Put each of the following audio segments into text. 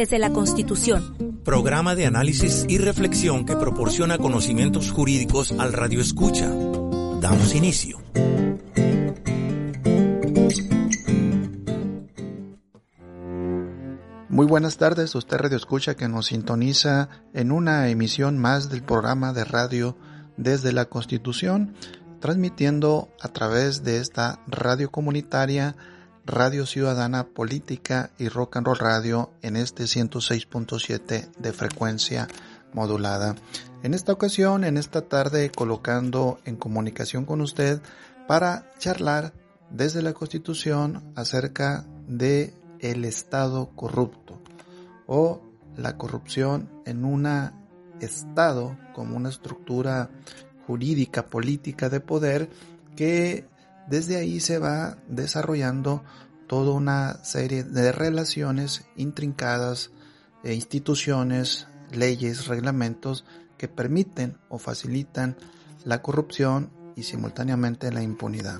Desde la Constitución. Programa de análisis y reflexión que proporciona conocimientos jurídicos al radio escucha. Damos inicio. Muy buenas tardes, usted radio escucha que nos sintoniza en una emisión más del programa de radio desde la Constitución, transmitiendo a través de esta radio comunitaria, radio ciudadana política y rock and roll radio en este 106.7 de frecuencia modulada. En esta ocasión, en esta tarde, colocando en comunicación con usted para charlar desde la Constitución acerca de el Estado corrupto o la corrupción en un Estado como una estructura jurídica, política de poder que desde ahí se va desarrollando toda una serie de relaciones intrincadas, e instituciones, leyes, reglamentos que permiten o facilitan la corrupción y simultáneamente la impunidad.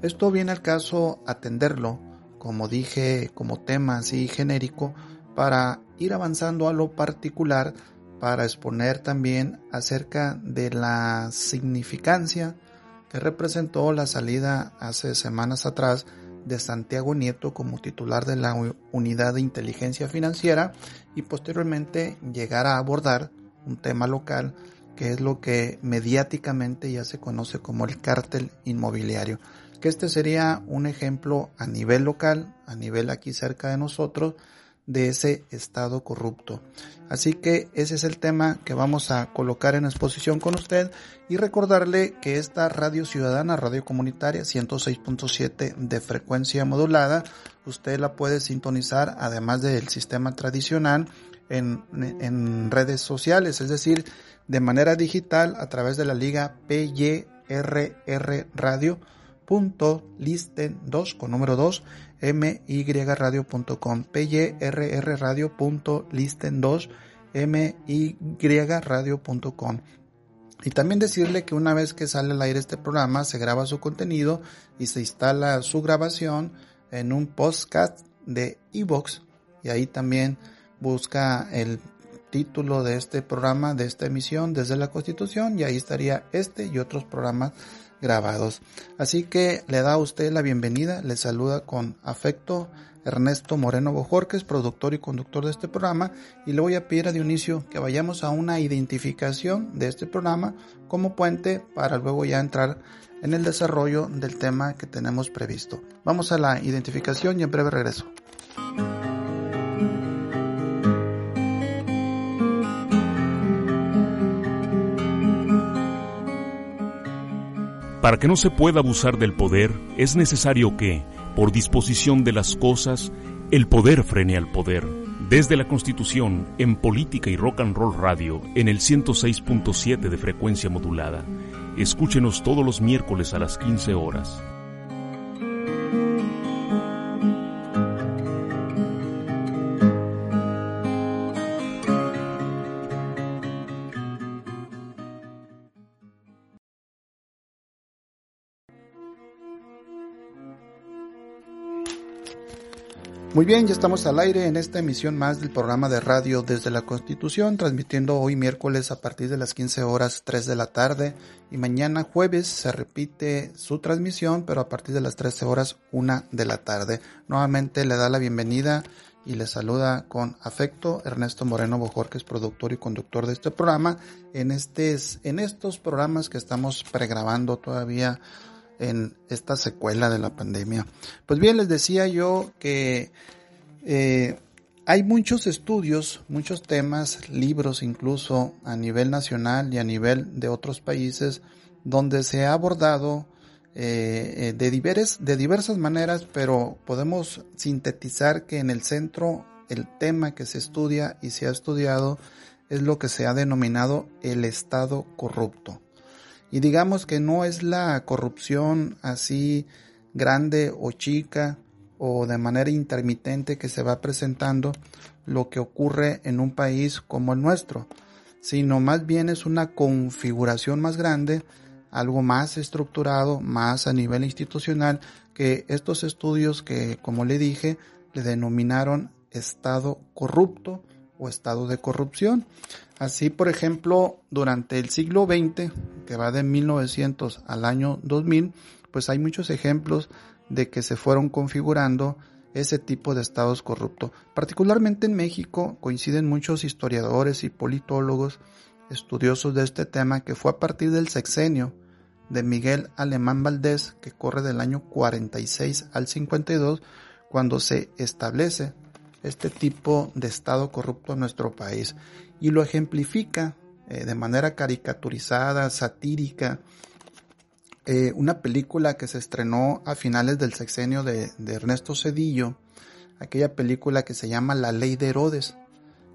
Esto viene al caso atenderlo como dije, como tema así genérico, para ir avanzando a lo particular, para exponer también acerca de la significancia que representó la salida hace semanas atrás de Santiago Nieto como titular de la Unidad de Inteligencia Financiera y posteriormente llegar a abordar un tema local que es lo que mediáticamente ya se conoce como el cártel inmobiliario que este sería un ejemplo a nivel local, a nivel aquí cerca de nosotros, de ese estado corrupto. Así que ese es el tema que vamos a colocar en exposición con usted y recordarle que esta radio ciudadana, radio comunitaria 106.7 de frecuencia modulada, usted la puede sintonizar además del sistema tradicional en, en redes sociales, es decir, de manera digital a través de la liga PYRR Radio punto listen 2 con número 2 myradio.com pyrr radio punto listen 2 myradio.com y también decirle que una vez que sale al aire este programa se graba su contenido y se instala su grabación en un podcast de iVoox. Y ahí también busca el título de este programa, de esta emisión desde la Constitución y ahí estaría este y otros programas grabados. Así que le da a usted la bienvenida, le saluda con afecto Ernesto Moreno Bojorques, productor y conductor de este programa, y le voy a pedir a Dionisio que vayamos a una identificación de este programa como puente para luego ya entrar en el desarrollo del tema que tenemos previsto. Vamos a la identificación y en breve regreso. Para que no se pueda abusar del poder, es necesario que, por disposición de las cosas, el poder frene al poder. Desde la Constitución, en Política y Rock and Roll Radio, en el 106.7 de frecuencia modulada. Escúchenos todos los miércoles a las 15 horas. Muy bien, ya estamos al aire en esta emisión más del programa de radio desde la Constitución, transmitiendo hoy miércoles a partir de las 15 horas 3 de la tarde y mañana jueves se repite su transmisión, pero a partir de las 13 horas 1 de la tarde. Nuevamente le da la bienvenida y le saluda con afecto Ernesto Moreno Bojor, que es productor y conductor de este programa, en, este, en estos programas que estamos pregrabando todavía en esta secuela de la pandemia. Pues bien, les decía yo que eh, hay muchos estudios, muchos temas, libros incluso a nivel nacional y a nivel de otros países donde se ha abordado eh, de, de diversas maneras, pero podemos sintetizar que en el centro el tema que se estudia y se ha estudiado es lo que se ha denominado el Estado corrupto. Y digamos que no es la corrupción así grande o chica o de manera intermitente que se va presentando lo que ocurre en un país como el nuestro, sino más bien es una configuración más grande, algo más estructurado, más a nivel institucional, que estos estudios que, como le dije, le denominaron estado corrupto o estado de corrupción. Así, por ejemplo, durante el siglo XX, que va de 1900 al año 2000, pues hay muchos ejemplos de que se fueron configurando ese tipo de estados corruptos. Particularmente en México coinciden muchos historiadores y politólogos estudiosos de este tema que fue a partir del sexenio de Miguel Alemán Valdés, que corre del año 46 al 52, cuando se establece este tipo de estado corrupto en nuestro país. Y lo ejemplifica eh, de manera caricaturizada, satírica, eh, una película que se estrenó a finales del sexenio de, Ernesto Cedillo, aquella película que se llama La Ley de Herodes,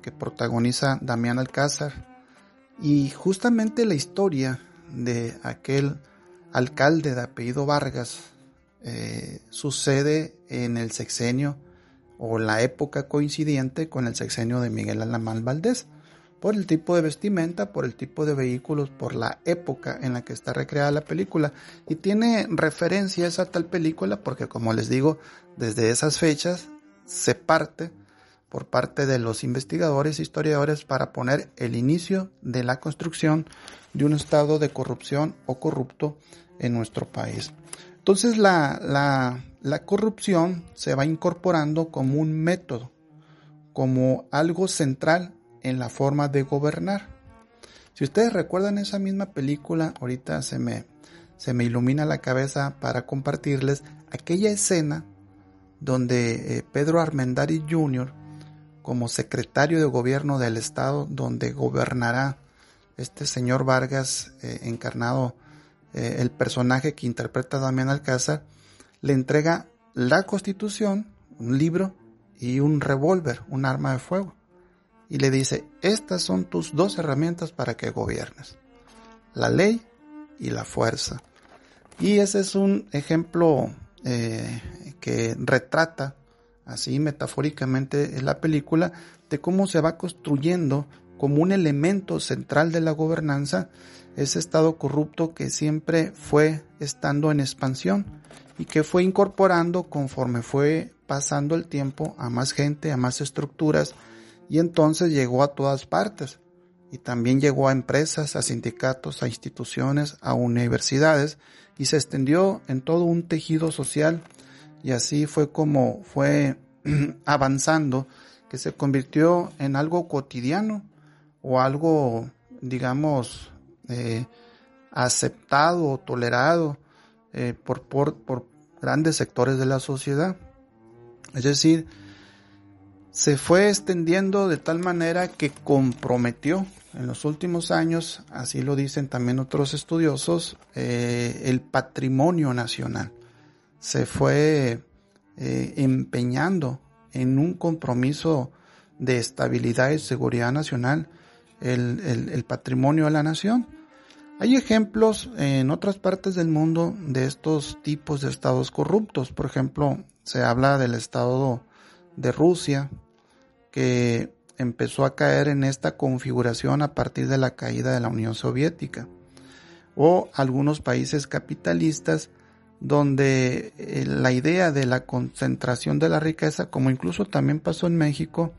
que protagoniza Damián Alcázar, y justamente la historia de aquel alcalde de apellido Vargas eh, sucede en el sexenio o la época coincidente con el sexenio de Miguel Alamán Valdés, por el tipo de vestimenta, por el tipo de vehículos, por la época en la que está recreada la película. Y tiene referencias a tal película porque, como les digo, desde esas fechas se parte por parte de los investigadores e historiadores para poner el inicio de la construcción de un estado de corrupción o corrupto en nuestro país. Entonces la, la, la corrupción se va incorporando como un método, como algo central en la forma de gobernar. Si ustedes recuerdan esa misma película, ahorita se me, se me ilumina la cabeza para compartirles aquella escena donde eh, Pedro Armendari Jr., como secretario de gobierno del estado donde gobernará este señor Vargas, eh, encarnado eh, el personaje que interpreta Damián Alcázar, le entrega la constitución, un libro y un revólver, un arma de fuego. Y le dice, estas son tus dos herramientas para que gobiernes. La ley y la fuerza. Y ese es un ejemplo eh, que retrata, así metafóricamente, en la película, de cómo se va construyendo como un elemento central de la gobernanza ese estado corrupto que siempre fue estando en expansión y que fue incorporando conforme fue pasando el tiempo a más gente, a más estructuras y entonces llegó a todas partes. Y también llegó a empresas, a sindicatos, a instituciones, a universidades y se extendió en todo un tejido social. Y así fue como fue avanzando que se convirtió en algo cotidiano o algo digamos eh, aceptado o tolerado eh, por, grandes sectores de la sociedad. Es decir, se fue extendiendo de tal manera que comprometió en los últimos años, así lo dicen también otros estudiosos, eh, el patrimonio nacional. Se fue empeñando en un compromiso de estabilidad y seguridad nacional el patrimonio de la nación. Hay ejemplos en otras partes del mundo de estos tipos de estados corruptos. Por ejemplo, se habla del estado de Rusia, que empezó a caer en esta configuración a partir de la caída de la Unión Soviética. O algunos países capitalistas donde eh, la idea de la concentración de la riqueza, como incluso también pasó en México,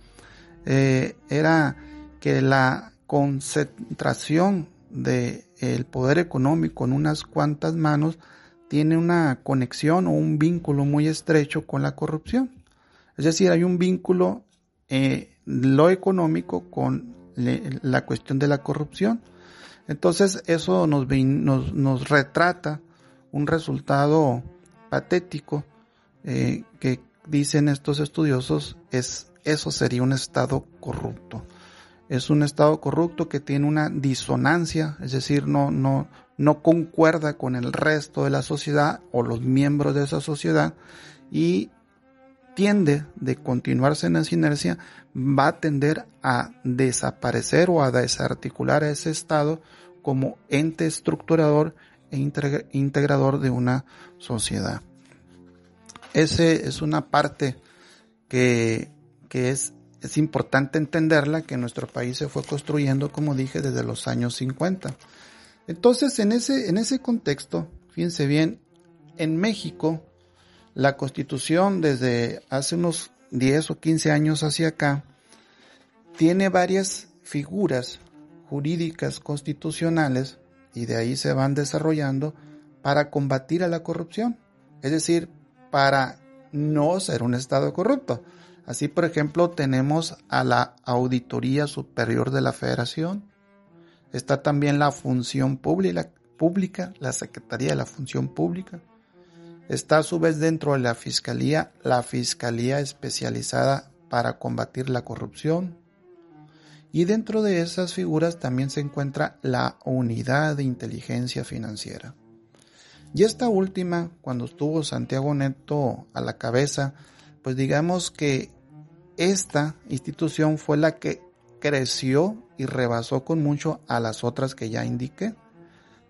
eh, era que la concentración de el poder económico en unas cuantas manos tiene una conexión o un vínculo muy estrecho con la corrupción. Es decir, hay un vínculo eh, lo económico con la cuestión de la corrupción. Entonces eso nos, nos, nos retrata un resultado patético eh, que dicen estos estudiosos es eso sería un estado corrupto. Es un Estado corrupto que tiene una disonancia, es decir, no, no, no concuerda con el resto de la sociedad o los miembros de esa sociedad y tiende de continuarse en esa inercia, va a tender a desaparecer o a desarticular a ese Estado como ente estructurador e integrador de una sociedad. Ese es una parte que, que es, es importante entenderla, que nuestro país se fue construyendo, como dije, desde los años 50. Entonces, en ese, en ese contexto, fíjense bien, en México, la constitución desde hace unos 10 o 15 años hacia acá, tiene varias figuras jurídicas constitucionales y de ahí se van desarrollando para combatir a la corrupción, es decir, para no ser un Estado corrupto. Así, por ejemplo, tenemos a la Auditoría Superior de la Federación, está también la Función Pública, la Secretaría de la Función Pública, está a su vez dentro de la Fiscalía, la Fiscalía Especializada para combatir la corrupción, y dentro de esas figuras también se encuentra la unidad de inteligencia financiera. Y esta última, cuando estuvo Santiago Neto a la cabeza, pues digamos que esta institución fue la que creció y rebasó con mucho a las otras que ya indiqué.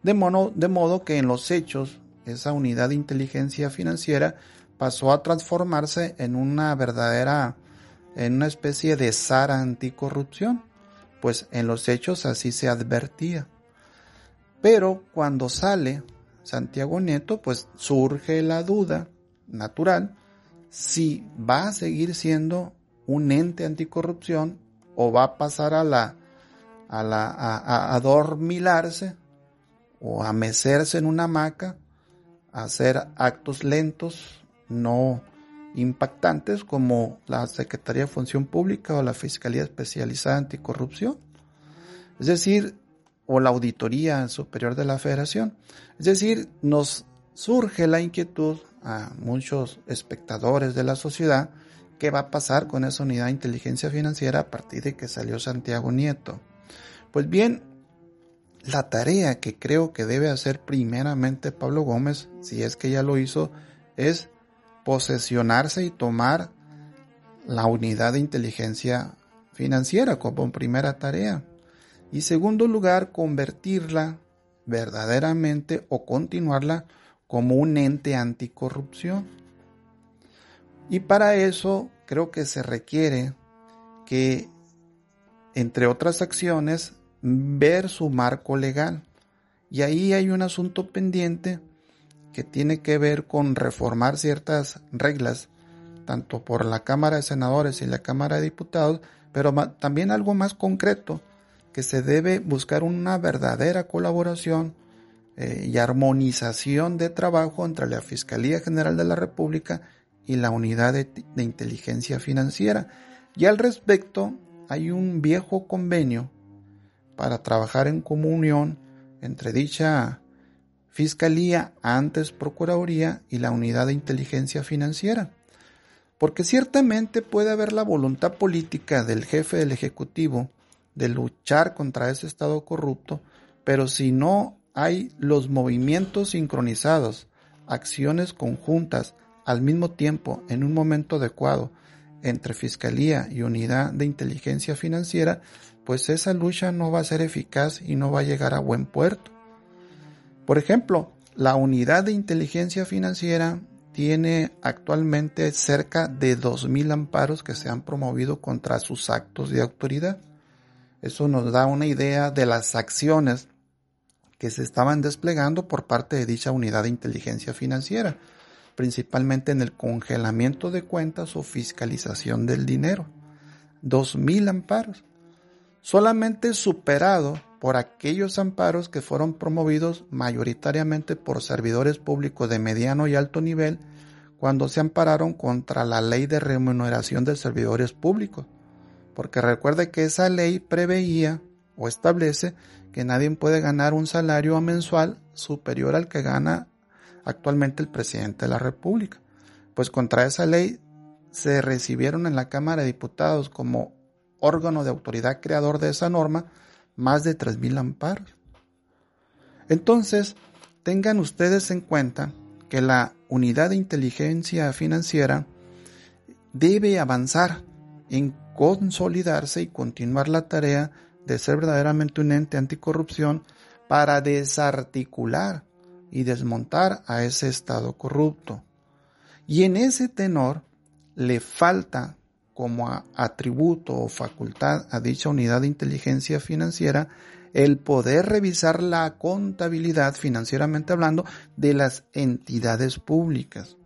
De modo, de modo que en los hechos, esa unidad de inteligencia financiera pasó a transformarse en una verdadera, en una especie de SARA anticorrupción pues en los hechos así se advertía. Pero cuando sale Santiago Neto, pues surge la duda natural si va a seguir siendo un ente anticorrupción o va a pasar a la a la a, adormilarse o a mecerse en una hamaca, a hacer actos lentos, no impactantes como la Secretaría de Función Pública o la Fiscalía Especializada Anticorrupción, es decir, o la Auditoría Superior de la Federación. Es decir, nos surge la inquietud a muchos espectadores de la sociedad qué va a pasar con esa unidad de inteligencia financiera a partir de que salió Santiago Nieto. Pues bien, la tarea que creo que debe hacer primeramente Pablo Gómez, si es que ya lo hizo, es posesionarse y tomar la unidad de inteligencia financiera como primera tarea. Y segundo lugar, convertirla verdaderamente o continuarla como un ente anticorrupción. Y para eso creo que se requiere que, entre otras acciones, ver su marco legal. Y ahí hay un asunto pendiente que tiene que ver con reformar ciertas reglas, tanto por la Cámara de Senadores y la Cámara de Diputados, pero también algo más concreto, que se debe buscar una verdadera colaboración eh, y armonización de trabajo entre la Fiscalía General de la República y la Unidad de, Inteligencia Financiera. Y al respecto, hay un viejo convenio para trabajar en comunión entre dicha Fiscalía, antes Procuraduría y la Unidad de Inteligencia Financiera. Porque ciertamente puede haber la voluntad política del jefe del Ejecutivo de luchar contra ese Estado corrupto, pero si no hay los movimientos sincronizados, acciones conjuntas al mismo tiempo en un momento adecuado entre Fiscalía y Unidad de Inteligencia Financiera, pues esa lucha no va a ser eficaz y no va a llegar a buen puerto. Por ejemplo, la unidad de inteligencia financiera tiene actualmente cerca de 2.000 amparos que se han promovido contra sus actos de autoridad. Eso nos da una idea de las acciones que se estaban desplegando por parte de dicha unidad de inteligencia financiera, principalmente en el congelamiento de cuentas o fiscalización del dinero. 2.000 amparos. Solamente superado por aquellos amparos que fueron promovidos mayoritariamente por servidores públicos de mediano y alto nivel cuando se ampararon contra la ley de remuneración de servidores públicos. Porque recuerde que esa ley preveía o establece que nadie puede ganar un salario mensual superior al que gana actualmente el presidente de la República. Pues contra esa ley se recibieron en la Cámara de Diputados como órgano de autoridad creador de esa norma, más de 3.000 amparos. Entonces, tengan ustedes en cuenta que la unidad de inteligencia financiera debe avanzar en consolidarse y continuar la tarea de ser verdaderamente un ente anticorrupción para desarticular y desmontar a ese Estado corrupto. Y en ese tenor le falta como atributo o facultad a dicha unidad de inteligencia financiera el poder revisar la contabilidad financieramente hablando de las entidades públicas.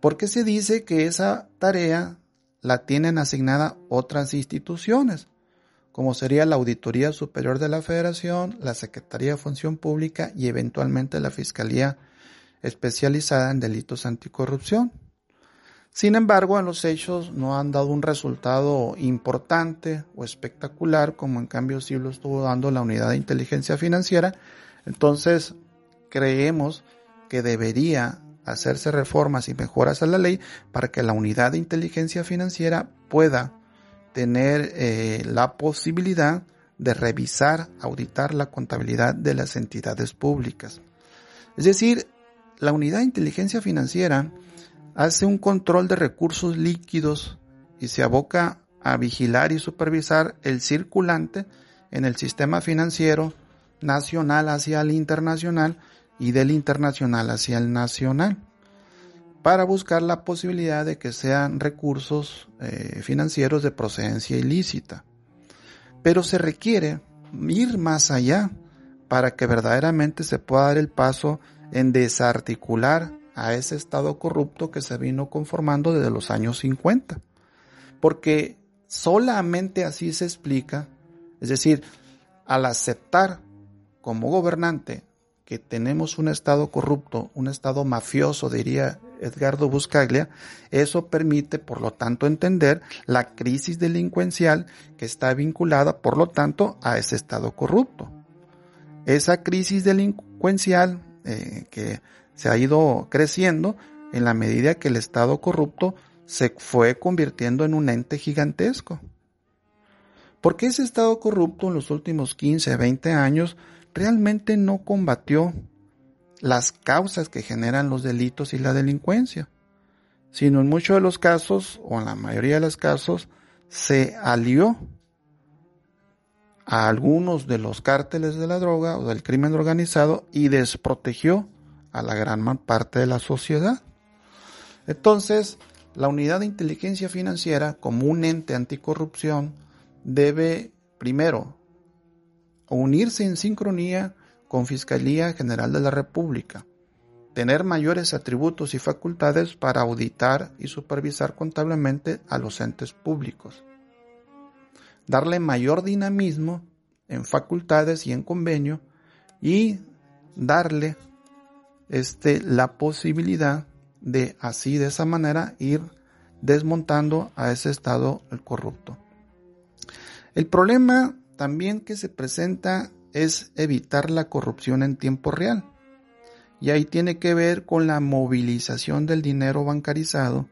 Porque se dice que esa tarea la tienen asignada otras instituciones, como sería la Auditoría Superior de la Federación, la Secretaría de Función Pública y eventualmente la Fiscalía especializada en delitos anticorrupción. Sin embargo, en los hechos no han dado un resultado importante o espectacular, como en cambio sí lo estuvo dando la unidad de inteligencia financiera. Entonces, creemos que debería hacerse reformas y mejoras a la ley para que la unidad de inteligencia financiera pueda tener eh, la posibilidad de revisar, auditar la contabilidad de las entidades públicas. Es decir, la unidad de inteligencia financiera hace un control de recursos líquidos y se aboca a vigilar y supervisar el circulante en el sistema financiero nacional hacia el internacional y del internacional hacia el nacional para buscar la posibilidad de que sean recursos eh, financieros de procedencia ilícita. Pero se requiere ir más allá para que verdaderamente se pueda dar el paso en desarticular a ese estado corrupto que se vino conformando desde los años 50. Porque solamente así se explica, es decir, al aceptar como gobernante que tenemos un estado corrupto, un estado mafioso, diría Edgardo Buscaglia, eso permite, por lo tanto, entender la crisis delincuencial que está vinculada, por lo tanto, a ese estado corrupto. Esa crisis delincuencial eh, que se ha ido creciendo en la medida que el Estado corrupto se fue convirtiendo en un ente gigantesco. Porque ese Estado corrupto en los últimos 15, 20 años realmente no combatió las causas que generan los delitos y la delincuencia, sino en muchos de los casos, o en la mayoría de los casos, se alió a algunos de los cárteles de la droga o del crimen organizado y desprotegió a la gran parte de la sociedad. Entonces, la unidad de inteligencia financiera, como un ente anticorrupción, debe primero unirse en sincronía con Fiscalía General de la República, tener mayores atributos y facultades para auditar y supervisar contablemente a los entes públicos, darle mayor dinamismo en facultades y en convenio y darle este, la posibilidad de así, de esa manera, ir desmontando a ese estado corrupto. El problema también que se presenta es evitar la corrupción en tiempo real. Y ahí tiene que ver con la movilización del dinero bancarizado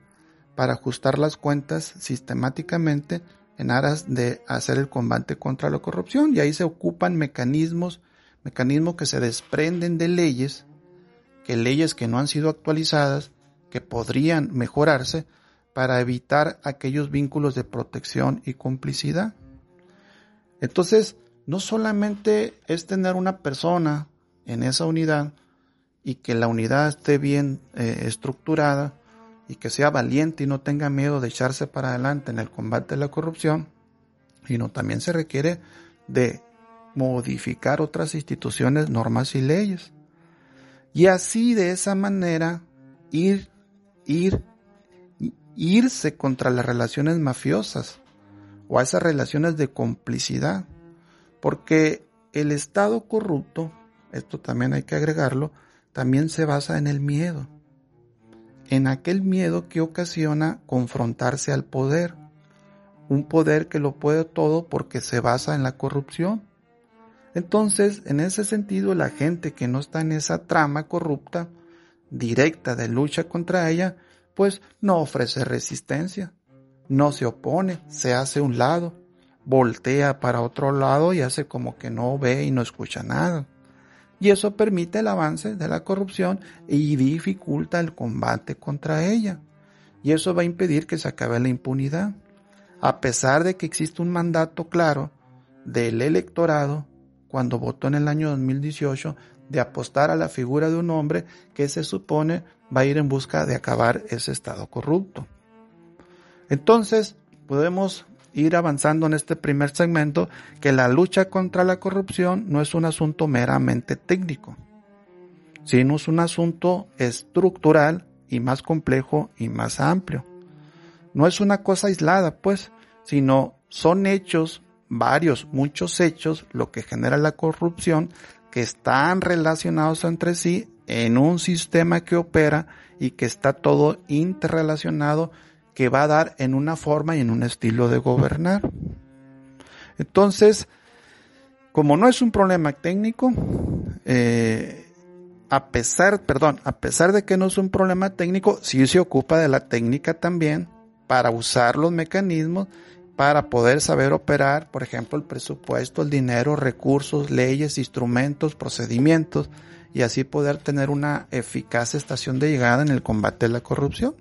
para ajustar las cuentas sistemáticamente en aras de hacer el combate contra la corrupción. Y ahí se ocupan mecanismos, mecanismos que se desprenden de leyes que leyes que no han sido actualizadas, que podrían mejorarse para evitar aquellos vínculos de protección y complicidad. Entonces, no solamente es tener una persona en esa unidad y que la unidad esté bien eh, estructurada y que sea valiente y no tenga miedo de echarse para adelante en el combate a la corrupción, sino también se requiere de modificar otras instituciones, normas y leyes. Y así de esa manera ir, ir, irse contra las relaciones mafiosas o a esas relaciones de complicidad. Porque el Estado corrupto, esto también hay que agregarlo, también se basa en el miedo. En aquel miedo que ocasiona confrontarse al poder. Un poder que lo puede todo porque se basa en la corrupción. Entonces, en ese sentido, la gente que no está en esa trama corrupta, directa de lucha contra ella, pues no ofrece resistencia, no se opone, se hace un lado, voltea para otro lado y hace como que no ve y no escucha nada. Y eso permite el avance de la corrupción y dificulta el combate contra ella. Y eso va a impedir que se acabe la impunidad. A pesar de que existe un mandato claro del electorado cuando votó en el año 2018 de apostar a la figura de un hombre que se supone va a ir en busca de acabar ese estado corrupto. Entonces, podemos ir avanzando en este primer segmento que la lucha contra la corrupción no es un asunto meramente técnico, sino es un asunto estructural y más complejo y más amplio. No es una cosa aislada, pues, sino son hechos, varios, muchos hechos, lo que genera la corrupción, que están relacionados entre sí en un sistema que opera y que está todo interrelacionado que va a dar en una forma y en un estilo de gobernar. Entonces, como no es un problema técnico, eh, a pesar, perdón, a pesar de que no es un problema técnico, sí se ocupa de la técnica también para usar los mecanismos para poder saber operar, por ejemplo, el presupuesto, el dinero, recursos, leyes, instrumentos, procedimientos, y así poder tener una eficaz estación de llegada en el combate a la corrupción.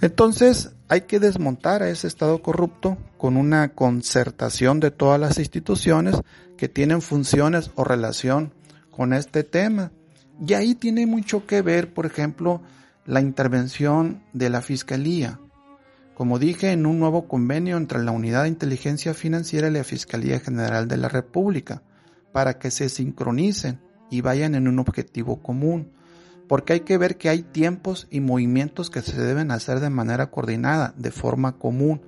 Entonces, hay que desmontar a ese Estado corrupto con una concertación de todas las instituciones que tienen funciones o relación con este tema. Y ahí tiene mucho que ver, por ejemplo, la intervención de la Fiscalía como dije, en un nuevo convenio entre la Unidad de Inteligencia Financiera y la Fiscalía General de la República, para que se sincronicen y vayan en un objetivo común, porque hay que ver que hay tiempos y movimientos que se deben hacer de manera coordinada, de forma común,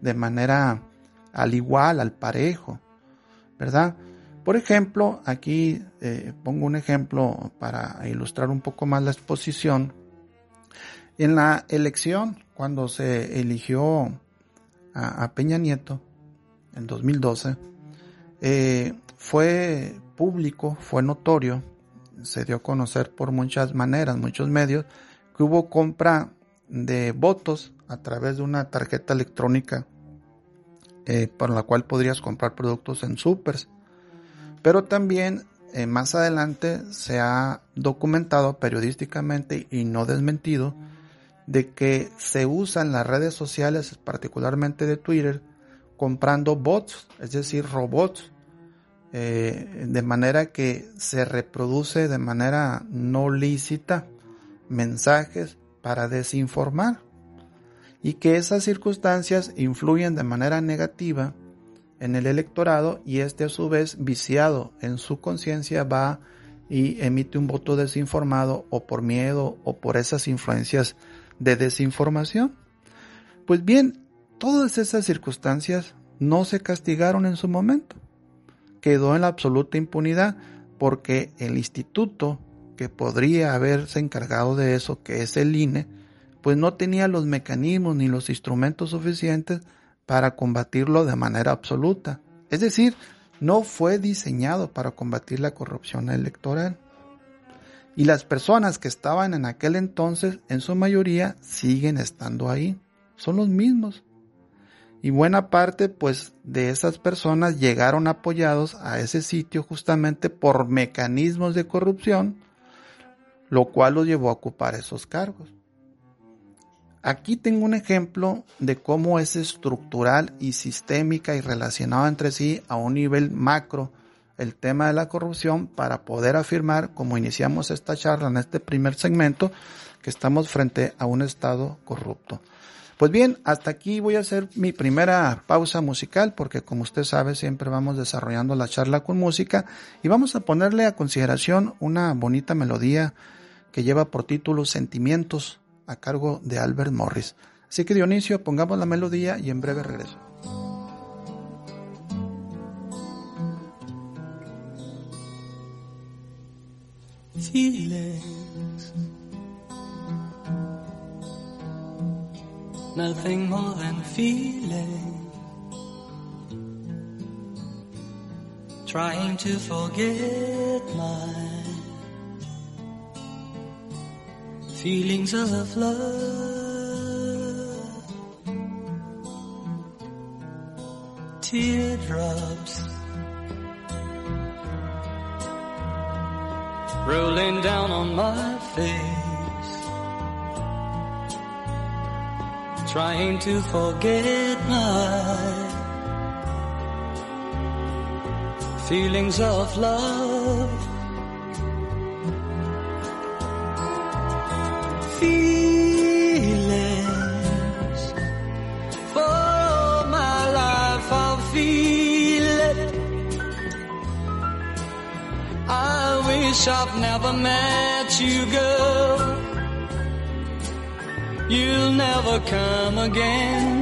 de manera al igual, al parejo, ¿verdad? Por ejemplo, aquí eh, pongo un ejemplo para ilustrar un poco más la exposición. En la elección cuando se eligió a, Peña Nieto en 2012, eh, fue público, fue notorio, se dio a conocer por muchas maneras, muchos medios, que hubo compra de votos a través de una tarjeta electrónica eh, por la cual podrías comprar productos en supers. Pero también eh, más adelante se ha documentado periodísticamente y no desmentido de que se usan las redes sociales, particularmente de Twitter, comprando bots, es decir, robots, eh, de manera que se reproduce de manera no lícita mensajes para desinformar y que esas circunstancias influyen de manera negativa en el electorado y este a su vez viciado en su conciencia va y emite un voto desinformado o por miedo o por esas influencias de desinformación. Pues bien, todas esas circunstancias no se castigaron en su momento. Quedó en la absoluta impunidad porque el instituto que podría haberse encargado de eso, que es el INE, pues no tenía los mecanismos ni los instrumentos suficientes para combatirlo de manera absoluta. Es decir, no fue diseñado para combatir la corrupción electoral. Y las personas que estaban en aquel entonces, en su mayoría, siguen estando ahí. Son los mismos. Y buena parte, pues, de esas personas llegaron apoyados a ese sitio justamente por mecanismos de corrupción, lo cual los llevó a ocupar esos cargos. Aquí tengo un ejemplo de cómo es estructural y sistémica y relacionado entre sí a un nivel macro el tema de la corrupción para poder afirmar, como iniciamos esta charla en este primer segmento, que estamos frente a un Estado corrupto. Pues bien, hasta aquí voy a hacer mi primera pausa musical porque como usted sabe siempre vamos desarrollando la charla con música y vamos a ponerle a consideración una bonita melodía que lleva por título Sentimientos a cargo de Albert Morris. Así que Dionisio, pongamos la melodía y en breve regreso. Nothing more than feeling. Trying to forget my feelings of love. teardrops rolling down on my face, trying to forget my feelings of love. Feelings for my life, I'll feel it. I wish I've never met you, girl. You'll never come again.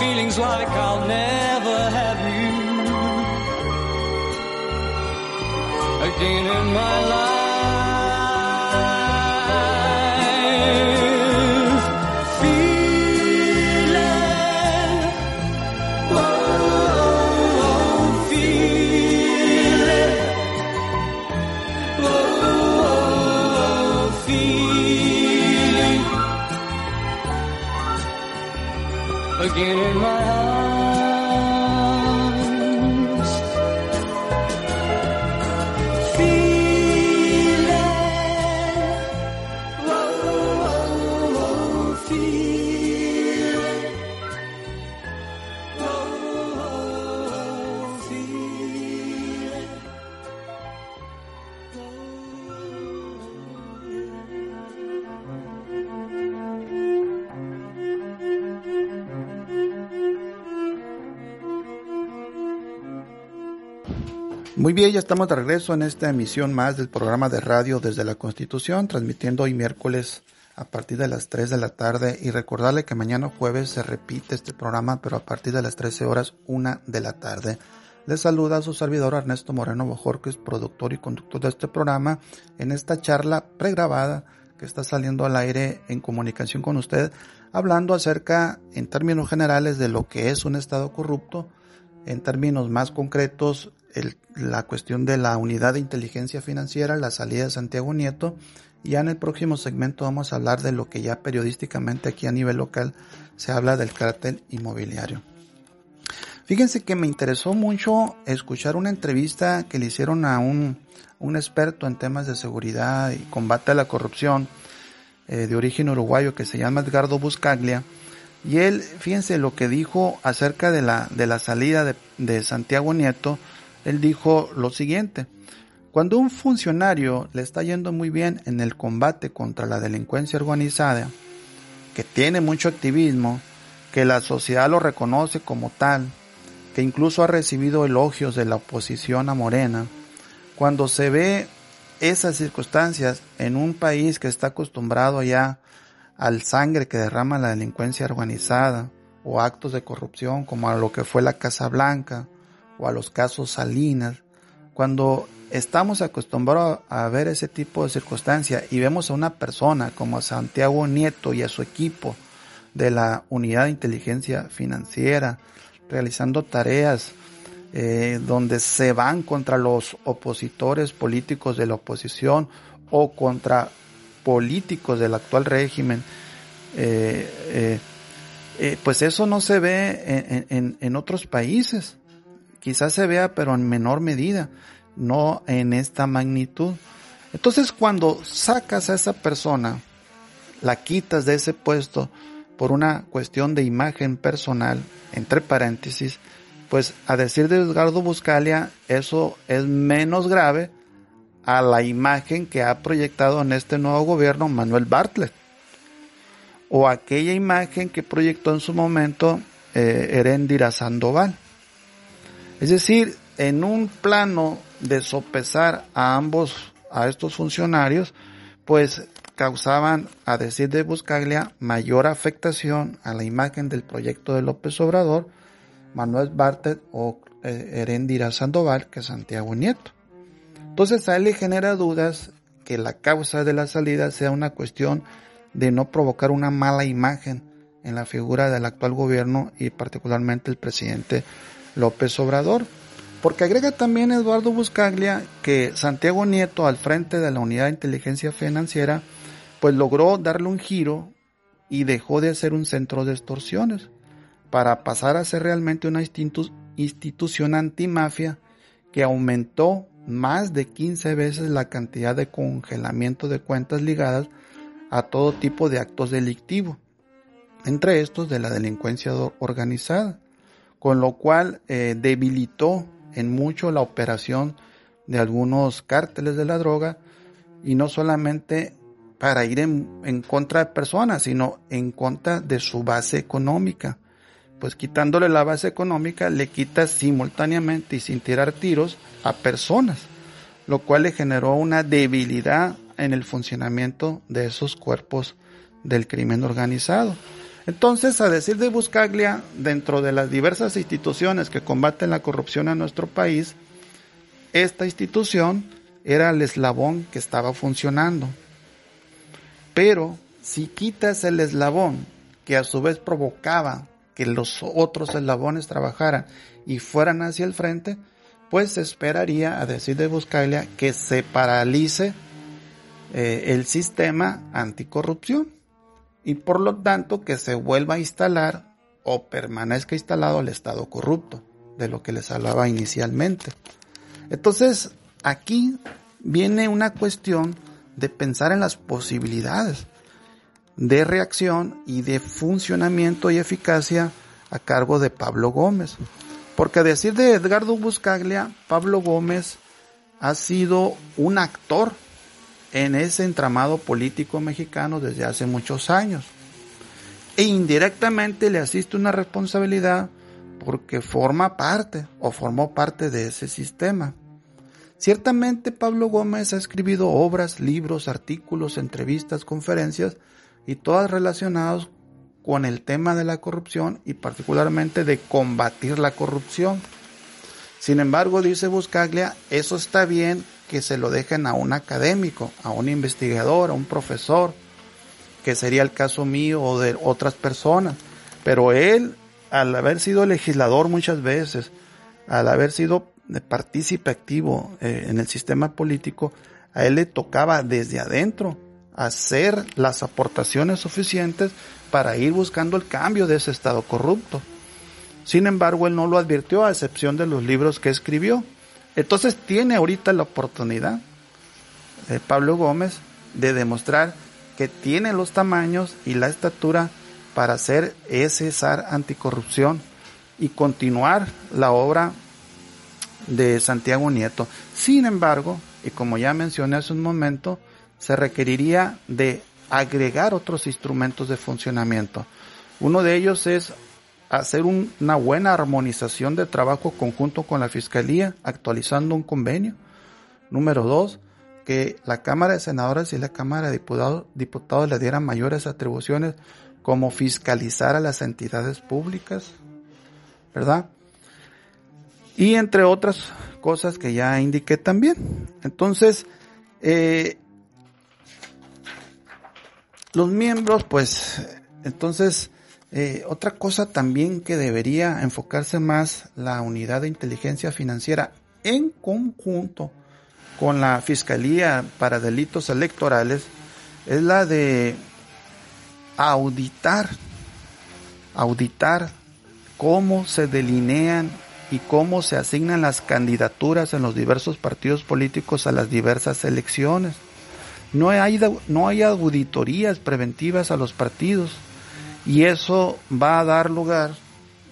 Feelings like I'll never have you again in my life. Again in my arms. Muy bien, ya estamos de regreso en esta emisión más del programa de radio desde la Constitución, transmitiendo hoy miércoles a partir de las 3 de la tarde y recordarle que mañana jueves se repite este programa, pero a partir de las 13 horas, 1 de la tarde. Les saluda a su servidor Ernesto Moreno Bojorquez, productor y conductor de este programa, en esta charla pregrabada que está saliendo al aire en comunicación con usted, hablando acerca, en términos generales, de lo que es un Estado corrupto, en términos más concretos, el- la cuestión de la unidad de inteligencia financiera, la salida de Santiago Nieto, ya en el próximo segmento vamos a hablar de lo que ya periodísticamente aquí a nivel local se habla del cártel inmobiliario. Fíjense que me interesó mucho escuchar una entrevista que le hicieron a un, un experto en temas de seguridad y combate a la corrupción eh, de origen uruguayo que se llama Edgardo Buscaglia. Y él, fíjense lo que dijo acerca de la, de la salida de, de Santiago Nieto. Él dijo lo siguiente. Cuando un funcionario le está yendo muy bien en el combate contra la delincuencia organizada, que tiene mucho activismo, que la sociedad lo reconoce como tal, que incluso ha recibido elogios de la oposición a Morena, cuando se ve esas circunstancias en un país que está acostumbrado ya al sangre que derrama la delincuencia organizada o actos de corrupción como a lo que fue la Casa Blanca o a los casos Salinas, cuando estamos acostumbrados a ver ese tipo de circunstancias y vemos a una persona como a Santiago Nieto y a su equipo de la unidad de inteligencia financiera realizando tareas eh, donde se van contra los opositores políticos de la oposición o contra políticos del actual régimen, eh, eh, pues eso no se ve en, en otros países. Quizás se vea, pero en menor medida, no en esta magnitud. Entonces, cuando sacas a esa persona, la quitas de ese puesto por una cuestión de imagen personal, entre paréntesis, pues a decir de Edgardo Buscalia, eso es menos grave a la imagen que ha proyectado en este nuevo gobierno Manuel Bartlett. O aquella imagen que proyectó en su momento eh, Erendira Sandoval. Es decir, en un plano de sopesar a ambos, a estos funcionarios, pues causaban, a decir de Buscaglia, mayor afectación a la imagen del proyecto de López Obrador, Manuel Bartet o eh, Erendira Sandoval que Santiago Nieto. Entonces a él le genera dudas que la causa de la salida sea una cuestión de no provocar una mala imagen en la figura del actual gobierno y particularmente el presidente López Obrador. Porque agrega también Eduardo Buscaglia que Santiago Nieto al frente de la unidad de inteligencia financiera pues logró darle un giro y dejó de ser un centro de extorsiones para pasar a ser realmente una institución antimafia que aumentó más de 15 veces la cantidad de congelamiento de cuentas ligadas a todo tipo de actos delictivos, entre estos de la delincuencia organizada, con lo cual eh, debilitó en mucho la operación de algunos cárteles de la droga y no solamente para ir en, contra de personas, sino en contra de su base económica. Pues quitándole la base económica le quita simultáneamente y sin tirar tiros a personas, lo cual le generó una debilidad en el funcionamiento de esos cuerpos del crimen organizado. Entonces, a decir de Buscaglia, dentro de las diversas instituciones que combaten la corrupción en nuestro país, esta institución era el eslabón que estaba funcionando. Pero si quitas el eslabón que a su vez provocaba que los otros eslabones trabajaran y fueran hacia el frente, pues se esperaría, a decir de Buscaglia, que se paralice eh, el sistema anticorrupción y por lo tanto que se vuelva a instalar o permanezca instalado el Estado corrupto, de lo que les hablaba inicialmente. Entonces, aquí viene una cuestión de pensar en las posibilidades de reacción y de funcionamiento y eficacia a cargo de Pablo Gómez. Porque a decir de Edgardo Buscaglia, Pablo Gómez ha sido un actor en ese entramado político mexicano desde hace muchos años. E indirectamente le asiste una responsabilidad porque forma parte o formó parte de ese sistema. Ciertamente Pablo Gómez ha escrito obras, libros, artículos, entrevistas, conferencias y todas relacionadas con el tema de la corrupción y particularmente de combatir la corrupción. Sin embargo, dice Buscaglia, eso está bien que se lo dejen a un académico, a un investigador, a un profesor, que sería el caso mío o de otras personas. Pero él, al haber sido legislador muchas veces, al haber sido partícipe activo eh, en el sistema político, a él le tocaba desde adentro hacer las aportaciones suficientes para ir buscando el cambio de ese estado corrupto. Sin embargo, él no lo advirtió a excepción de los libros que escribió. Entonces tiene ahorita la oportunidad, eh, Pablo Gómez, de demostrar que tiene los tamaños y la estatura para hacer ese SAR anticorrupción y continuar la obra de Santiago Nieto. Sin embargo, y como ya mencioné hace un momento, se requeriría de agregar otros instrumentos de funcionamiento. Uno de ellos es hacer una buena armonización de trabajo conjunto con la Fiscalía, actualizando un convenio. Número dos, que la Cámara de Senadores y la Cámara de Diputados, diputados le dieran mayores atribuciones como fiscalizar a las entidades públicas, ¿verdad? y entre otras cosas que ya indiqué también. Entonces, eh, los miembros, pues, entonces Eh, otra cosa también que debería enfocarse más la unidad de inteligencia financiera en conjunto con la Fiscalía para Delitos Electorales es la de auditar, auditar cómo se delinean y cómo se asignan las candidaturas en los diversos partidos políticos a las diversas elecciones. No hay, no hay auditorías preventivas a los partidos y eso va a dar lugar,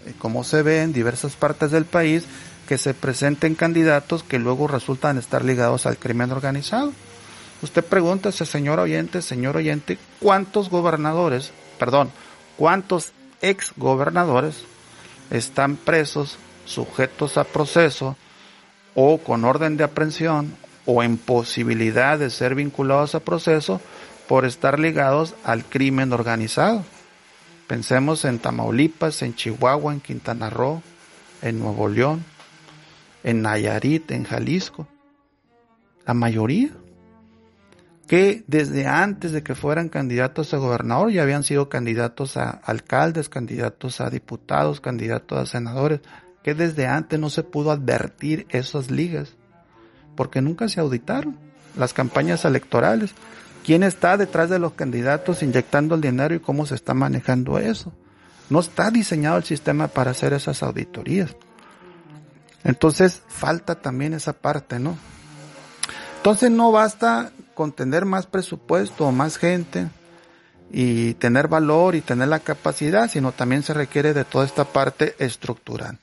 eh, como se ve en diversas partes del país, que se presenten candidatos que luego resultan estar ligados al crimen organizado. Usted pregunta, señor oyente, señor oyente, ¿cuántos gobernadores, perdón, cuántos ex gobernadores están presos, sujetos a proceso o con orden de aprehensión o en posibilidad de ser vinculados a proceso por estar ligados al crimen organizado? Pensemos en Tamaulipas, en Chihuahua, en Quintana Roo, en Nuevo León, en Nayarit, en Jalisco. La mayoría que desde antes de que fueran candidatos a gobernador ya habían sido candidatos a alcaldes, candidatos a diputados, candidatos a senadores, que desde antes no se pudo advertir esas ligas, porque nunca se auditaron las campañas electorales. ¿Quién está detrás de los candidatos inyectando el dinero y cómo se está manejando eso? No está diseñado el sistema para hacer esas auditorías. Entonces falta también esa parte, ¿no? Entonces no basta con tener más presupuesto o más gente y tener valor y tener la capacidad, sino también se requiere de toda esta parte estructural.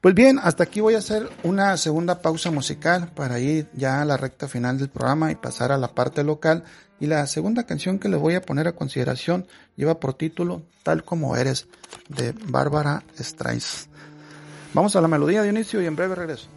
Pues bien, hasta aquí voy a hacer una segunda pausa musical para ir ya a la recta final del programa y pasar a la parte local. Y la segunda canción que les voy a poner a consideración lleva por título Tal como eres de Bárbara Streisand. Vamos a la melodía de inicio y en breve regreso.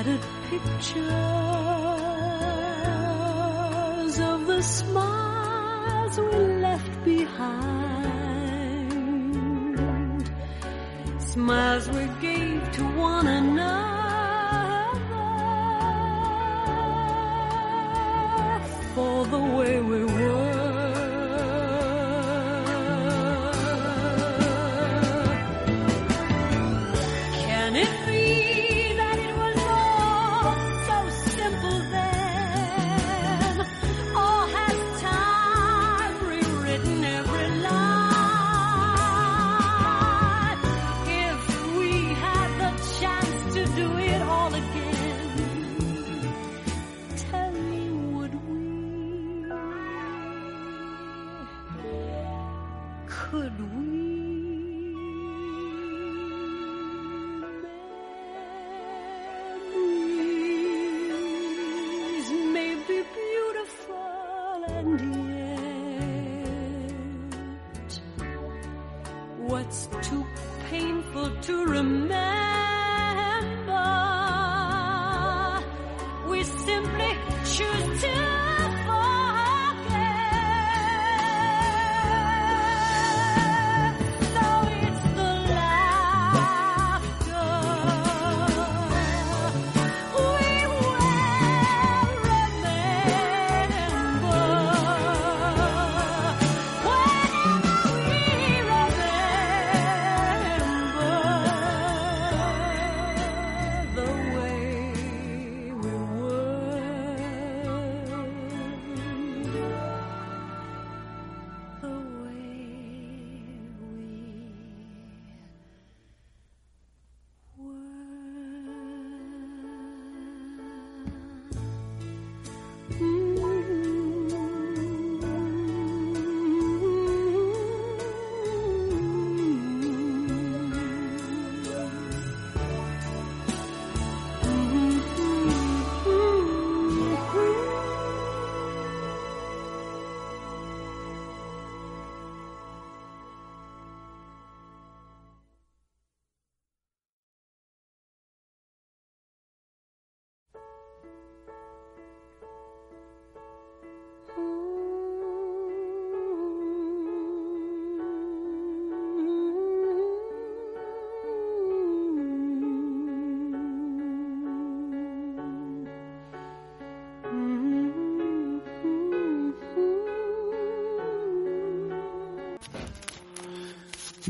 scattered pictures of the smiles we left behind, smiles we gave to one another.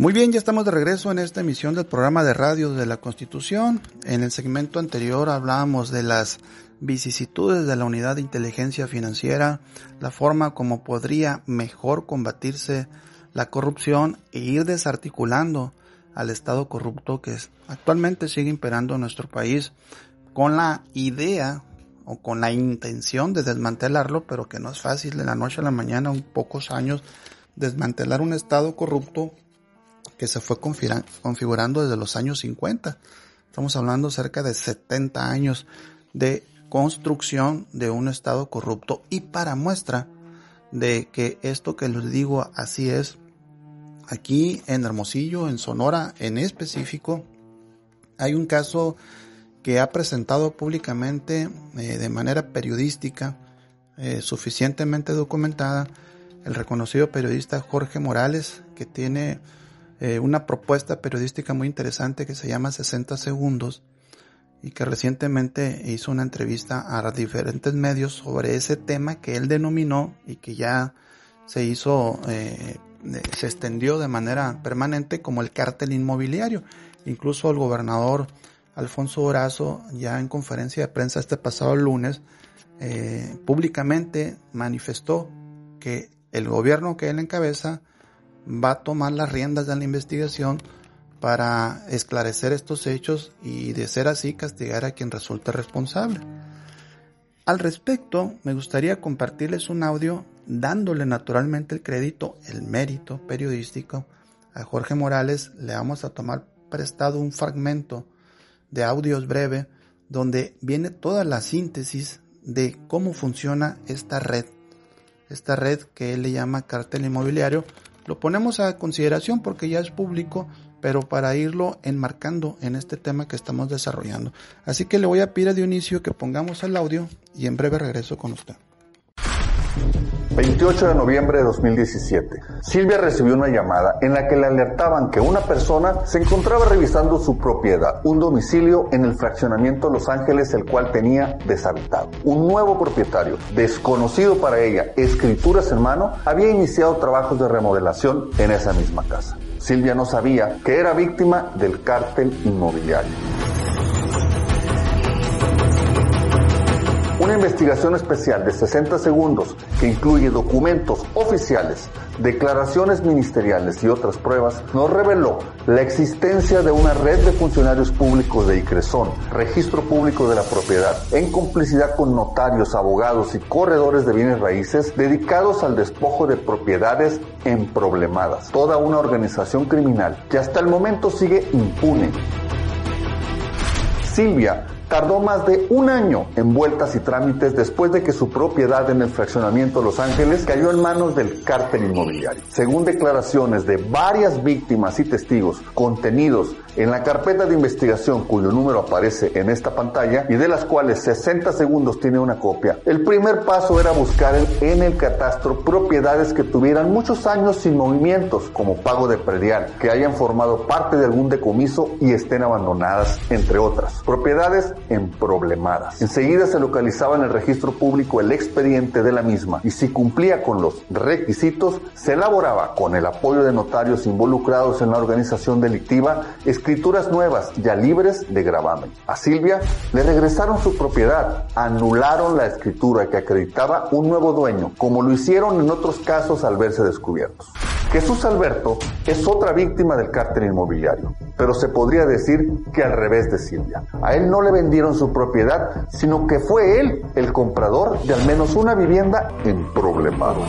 Muy bien, ya estamos de regreso en esta emisión del programa de radio de la Constitución. En el segmento anterior hablábamos de las vicisitudes de la unidad de inteligencia financiera, la forma como podría mejor combatirse la corrupción e ir desarticulando al Estado corrupto que actualmente sigue imperando en nuestro país con la idea o con la intención de desmantelarlo, pero que no es fácil de la noche a la mañana, un pocos años, desmantelar un Estado corrupto que se fue configurando desde los años 50. Estamos hablando cerca de 70 años de construcción de un Estado corrupto y para muestra de que esto que les digo así es, aquí en Hermosillo, en Sonora en específico, hay un caso que ha presentado públicamente eh, de manera periodística, eh, suficientemente documentada, el reconocido periodista Jorge Morales, que tiene eh, una propuesta periodística muy interesante que se llama 60 segundos y que recientemente hizo una entrevista a diferentes medios sobre ese tema que él denominó y que ya se hizo, eh, se extendió de manera permanente como el cártel inmobiliario. Incluso el gobernador Alfonso Horazo ya en conferencia de prensa este pasado lunes eh, públicamente manifestó que el gobierno que él encabeza va a tomar las riendas de la investigación para esclarecer estos hechos y de ser así castigar a quien resulte responsable. Al respecto, me gustaría compartirles un audio dándole naturalmente el crédito, el mérito periodístico a Jorge Morales. Le vamos a tomar prestado un fragmento de audios breve donde viene toda la síntesis de cómo funciona esta red, esta red que él le llama cartel inmobiliario, lo ponemos a consideración porque ya es público, pero para irlo enmarcando en este tema que estamos desarrollando. Así que le voy a pedir a Dionisio que pongamos el audio y en breve regreso con usted. 28 de noviembre de 2017. Silvia recibió una llamada en la que le alertaban que una persona se encontraba revisando su propiedad, un domicilio en el fraccionamiento Los Ángeles, el cual tenía deshabitado. Un nuevo propietario, desconocido para ella, escrituras en mano, había iniciado trabajos de remodelación en esa misma casa. Silvia no sabía que era víctima del cártel inmobiliario. Una investigación especial de 60 segundos que incluye documentos oficiales, declaraciones ministeriales y otras pruebas nos reveló la existencia de una red de funcionarios públicos de ICRESON, registro público de la propiedad, en complicidad con notarios, abogados y corredores de bienes raíces dedicados al despojo de propiedades emproblemadas. Toda una organización criminal que hasta el momento sigue impune. Silvia tardó más de un año en vueltas y trámites después de que su propiedad en el fraccionamiento Los Ángeles cayó en manos del cártel inmobiliario. Según declaraciones de varias víctimas y testigos contenidos en la carpeta de investigación cuyo número aparece en esta pantalla y de las cuales 60 segundos tiene una copia, el primer paso era buscar en el catastro propiedades que tuvieran muchos años sin movimientos, como pago de predial, que hayan formado parte de algún decomiso y estén abandonadas, entre otras. Propiedades emproblemadas. Enseguida se localizaba en el registro público el expediente de la misma y si cumplía con los requisitos, se elaboraba con el apoyo de notarios involucrados en la organización delictiva escrituras nuevas ya libres de gravamen. A Silvia le regresaron su propiedad, anularon la escritura que acreditaba un nuevo dueño, como lo hicieron en otros casos al verse descubiertos. Jesús Alberto es otra víctima del cártel inmobiliario, pero se podría decir que al revés de Silvia. A él no le vendieron su propiedad, sino que fue él el comprador de al menos una vivienda en problemado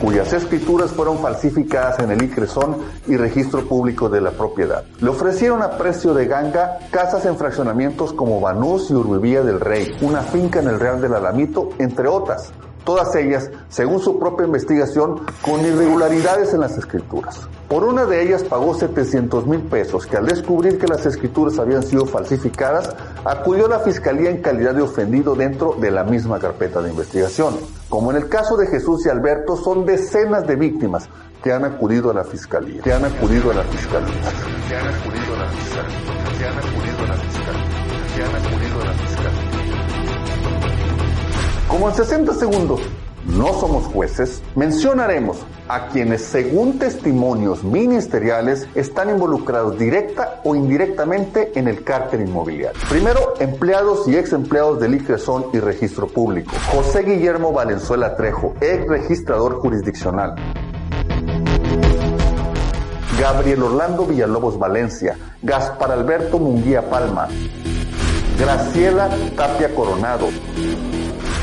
cuyas escrituras fueron falsificadas en el ICRESON y registro público de la propiedad. Le ofrecieron a precio de ganga casas en fraccionamientos como Banús y Urbivía del Rey, una finca en el Real del Alamito, entre otras, todas ellas, según su propia investigación, con irregularidades en las escrituras. Por una de ellas pagó 700 mil pesos, que al descubrir que las escrituras habían sido falsificadas, acudió a la fiscalía en calidad de ofendido dentro de la misma carpeta de investigación. Como en el caso de Jesús y Alberto, son decenas de víctimas que han acudido a la fiscalía, que han acudido a la fiscalía. Como en 60 segundos no somos jueces, mencionaremos a quienes, según testimonios ministeriales, están involucrados directa o indirectamente en el cártel inmobiliario. Primero, empleados y ex empleados del ICRESON y Registro Público. José Guillermo Valenzuela Trejo, ex registrador jurisdiccional. Gabriel Orlando Villalobos Valencia, Gaspar Alberto Munguía Palma, Graciela Tapia Coronado,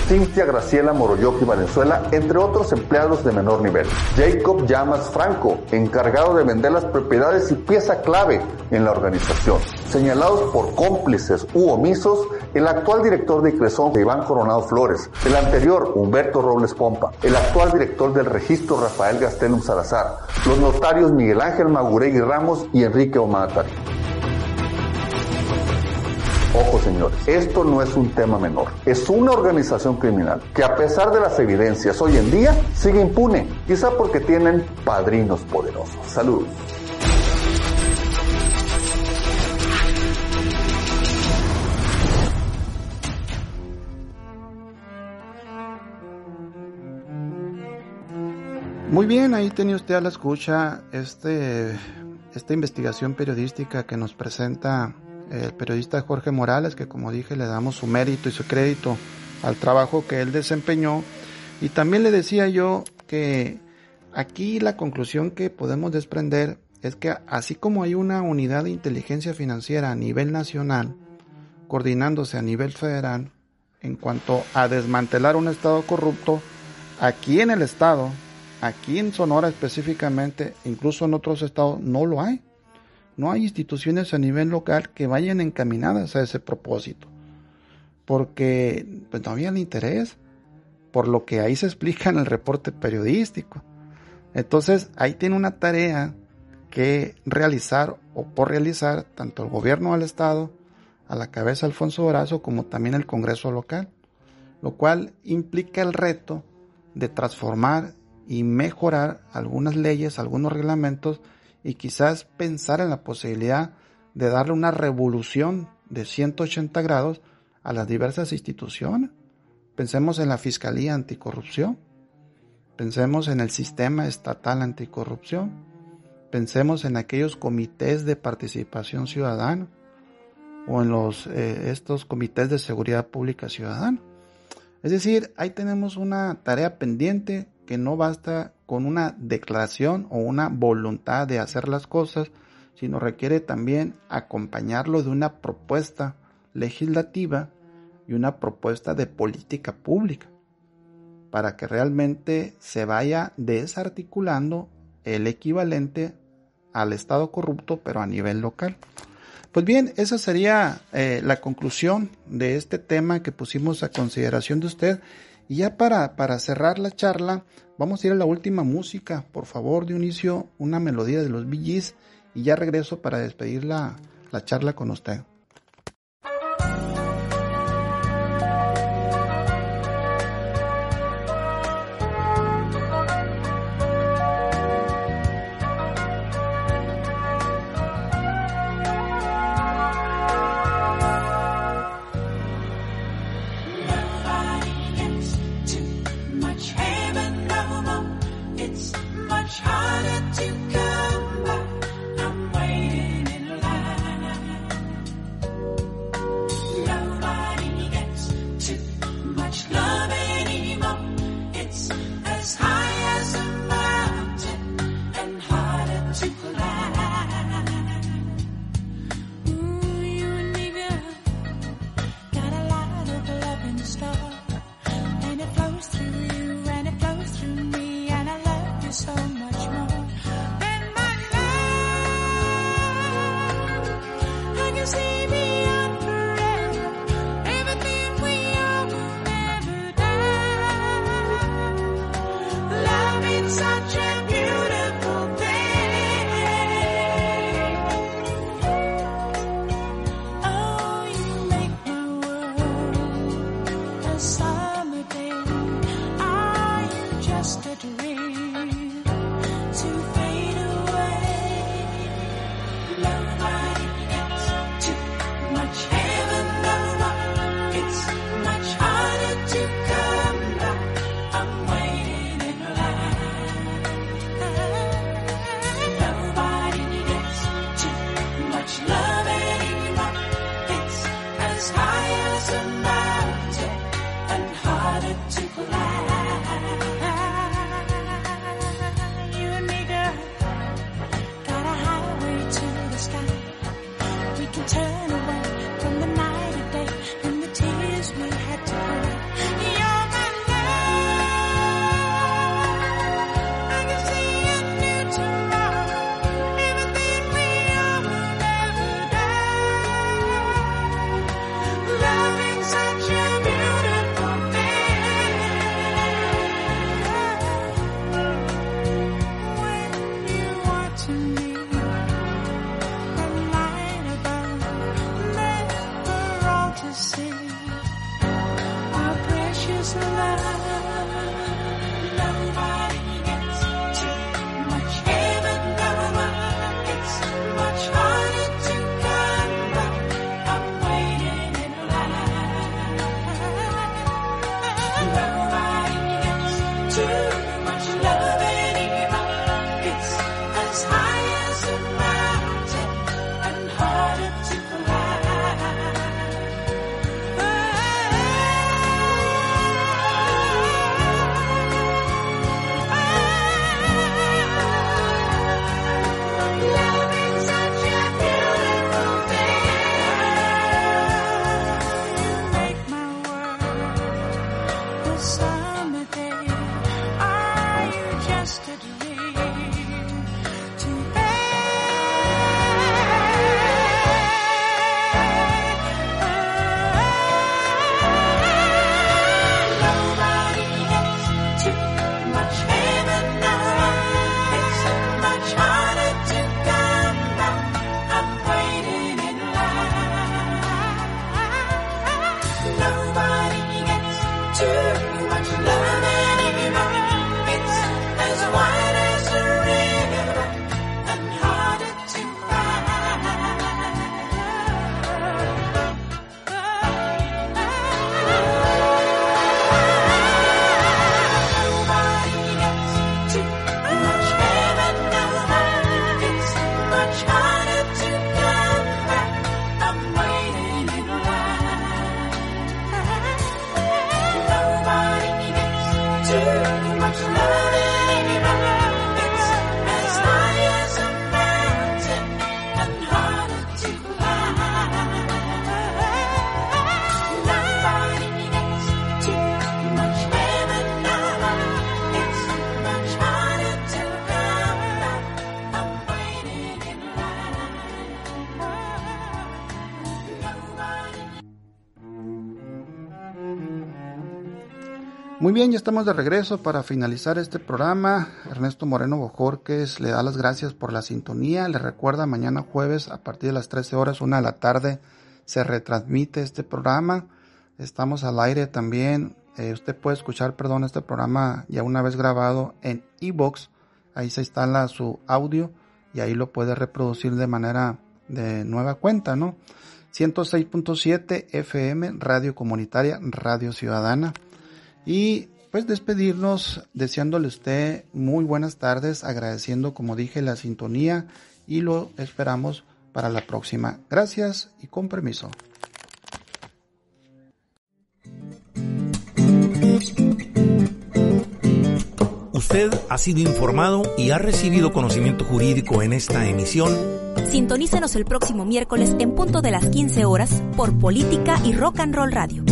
Cintia Graciela Moroyoki Valenzuela, entre otros empleados de menor nivel. Jacob Llamas Franco, encargado de vender las propiedades y pieza clave en la organización. Señalados por cómplices u omisos, el actual director de Icresón, Iván Coronado Flores, el anterior, Humberto Robles Pompa, el actual director del registro, Rafael Gastelum Salazar, los notarios Miguel Ángel Maguregui Ramos y Enrique Omatari. Ojo señores, esto no es un tema menor. Es una organización criminal que a pesar de las evidencias hoy en día sigue impune, quizá porque tienen padrinos poderosos. Saludos. Muy bien, ahí tenía usted a la escucha este, esta investigación periodística que nos presenta el periodista Jorge Morales, que como dije le damos su mérito y su crédito al trabajo que él desempeñó. Y también le decía yo que aquí la conclusión que podemos desprender es que así como hay una unidad de inteligencia financiera a nivel nacional, coordinándose a nivel federal, en cuanto a desmantelar un Estado corrupto, aquí en el Estado, aquí en Sonora específicamente, incluso en otros estados, no lo hay no hay instituciones a nivel local que vayan encaminadas a ese propósito, porque pues, no había interés, por lo que ahí se explica en el reporte periodístico. Entonces ahí tiene una tarea que realizar o por realizar tanto el gobierno del estado, a la cabeza Alfonso Durazo, como también el Congreso local, lo cual implica el reto de transformar y mejorar algunas leyes, algunos reglamentos y quizás pensar en la posibilidad de darle una revolución de 180 grados a las diversas instituciones. Pensemos en la Fiscalía Anticorrupción, pensemos en el sistema estatal anticorrupción, pensemos en aquellos comités de participación ciudadana o en los eh, estos comités de seguridad pública ciudadana. Es decir, ahí tenemos una tarea pendiente que no basta con una declaración o una voluntad de hacer las cosas, sino requiere también acompañarlo de una propuesta legislativa y una propuesta de política pública para que realmente se vaya desarticulando el equivalente al Estado corrupto, pero a nivel local. Pues bien, esa sería eh, la conclusión de este tema que pusimos a consideración de usted. Y ya para, para cerrar la charla, vamos a ir a la última música, por favor, Dionisio, una melodía de los Bee y ya regreso para despedir la, la charla con usted. Muy bien, ya estamos de regreso para finalizar este programa. Ernesto Moreno Bojorques le da las gracias por la sintonía. Le recuerda, mañana jueves a partir de las 13 horas, una de la tarde, se retransmite este programa. Estamos al aire también. Eh, usted puede escuchar, perdón, este programa ya una vez grabado en iBox. Ahí se instala su audio y ahí lo puede reproducir de manera de nueva cuenta, ¿no? 106.7 FM, Radio Comunitaria, Radio Ciudadana. Y pues despedirnos deseándole a usted muy buenas tardes, agradeciendo como dije la sintonía y lo esperamos para la próxima. Gracias y con permiso. Usted ha sido informado y ha recibido conocimiento jurídico en esta emisión. Sintonícenos el próximo miércoles en punto de las 15 horas por Política y Rock and Roll Radio.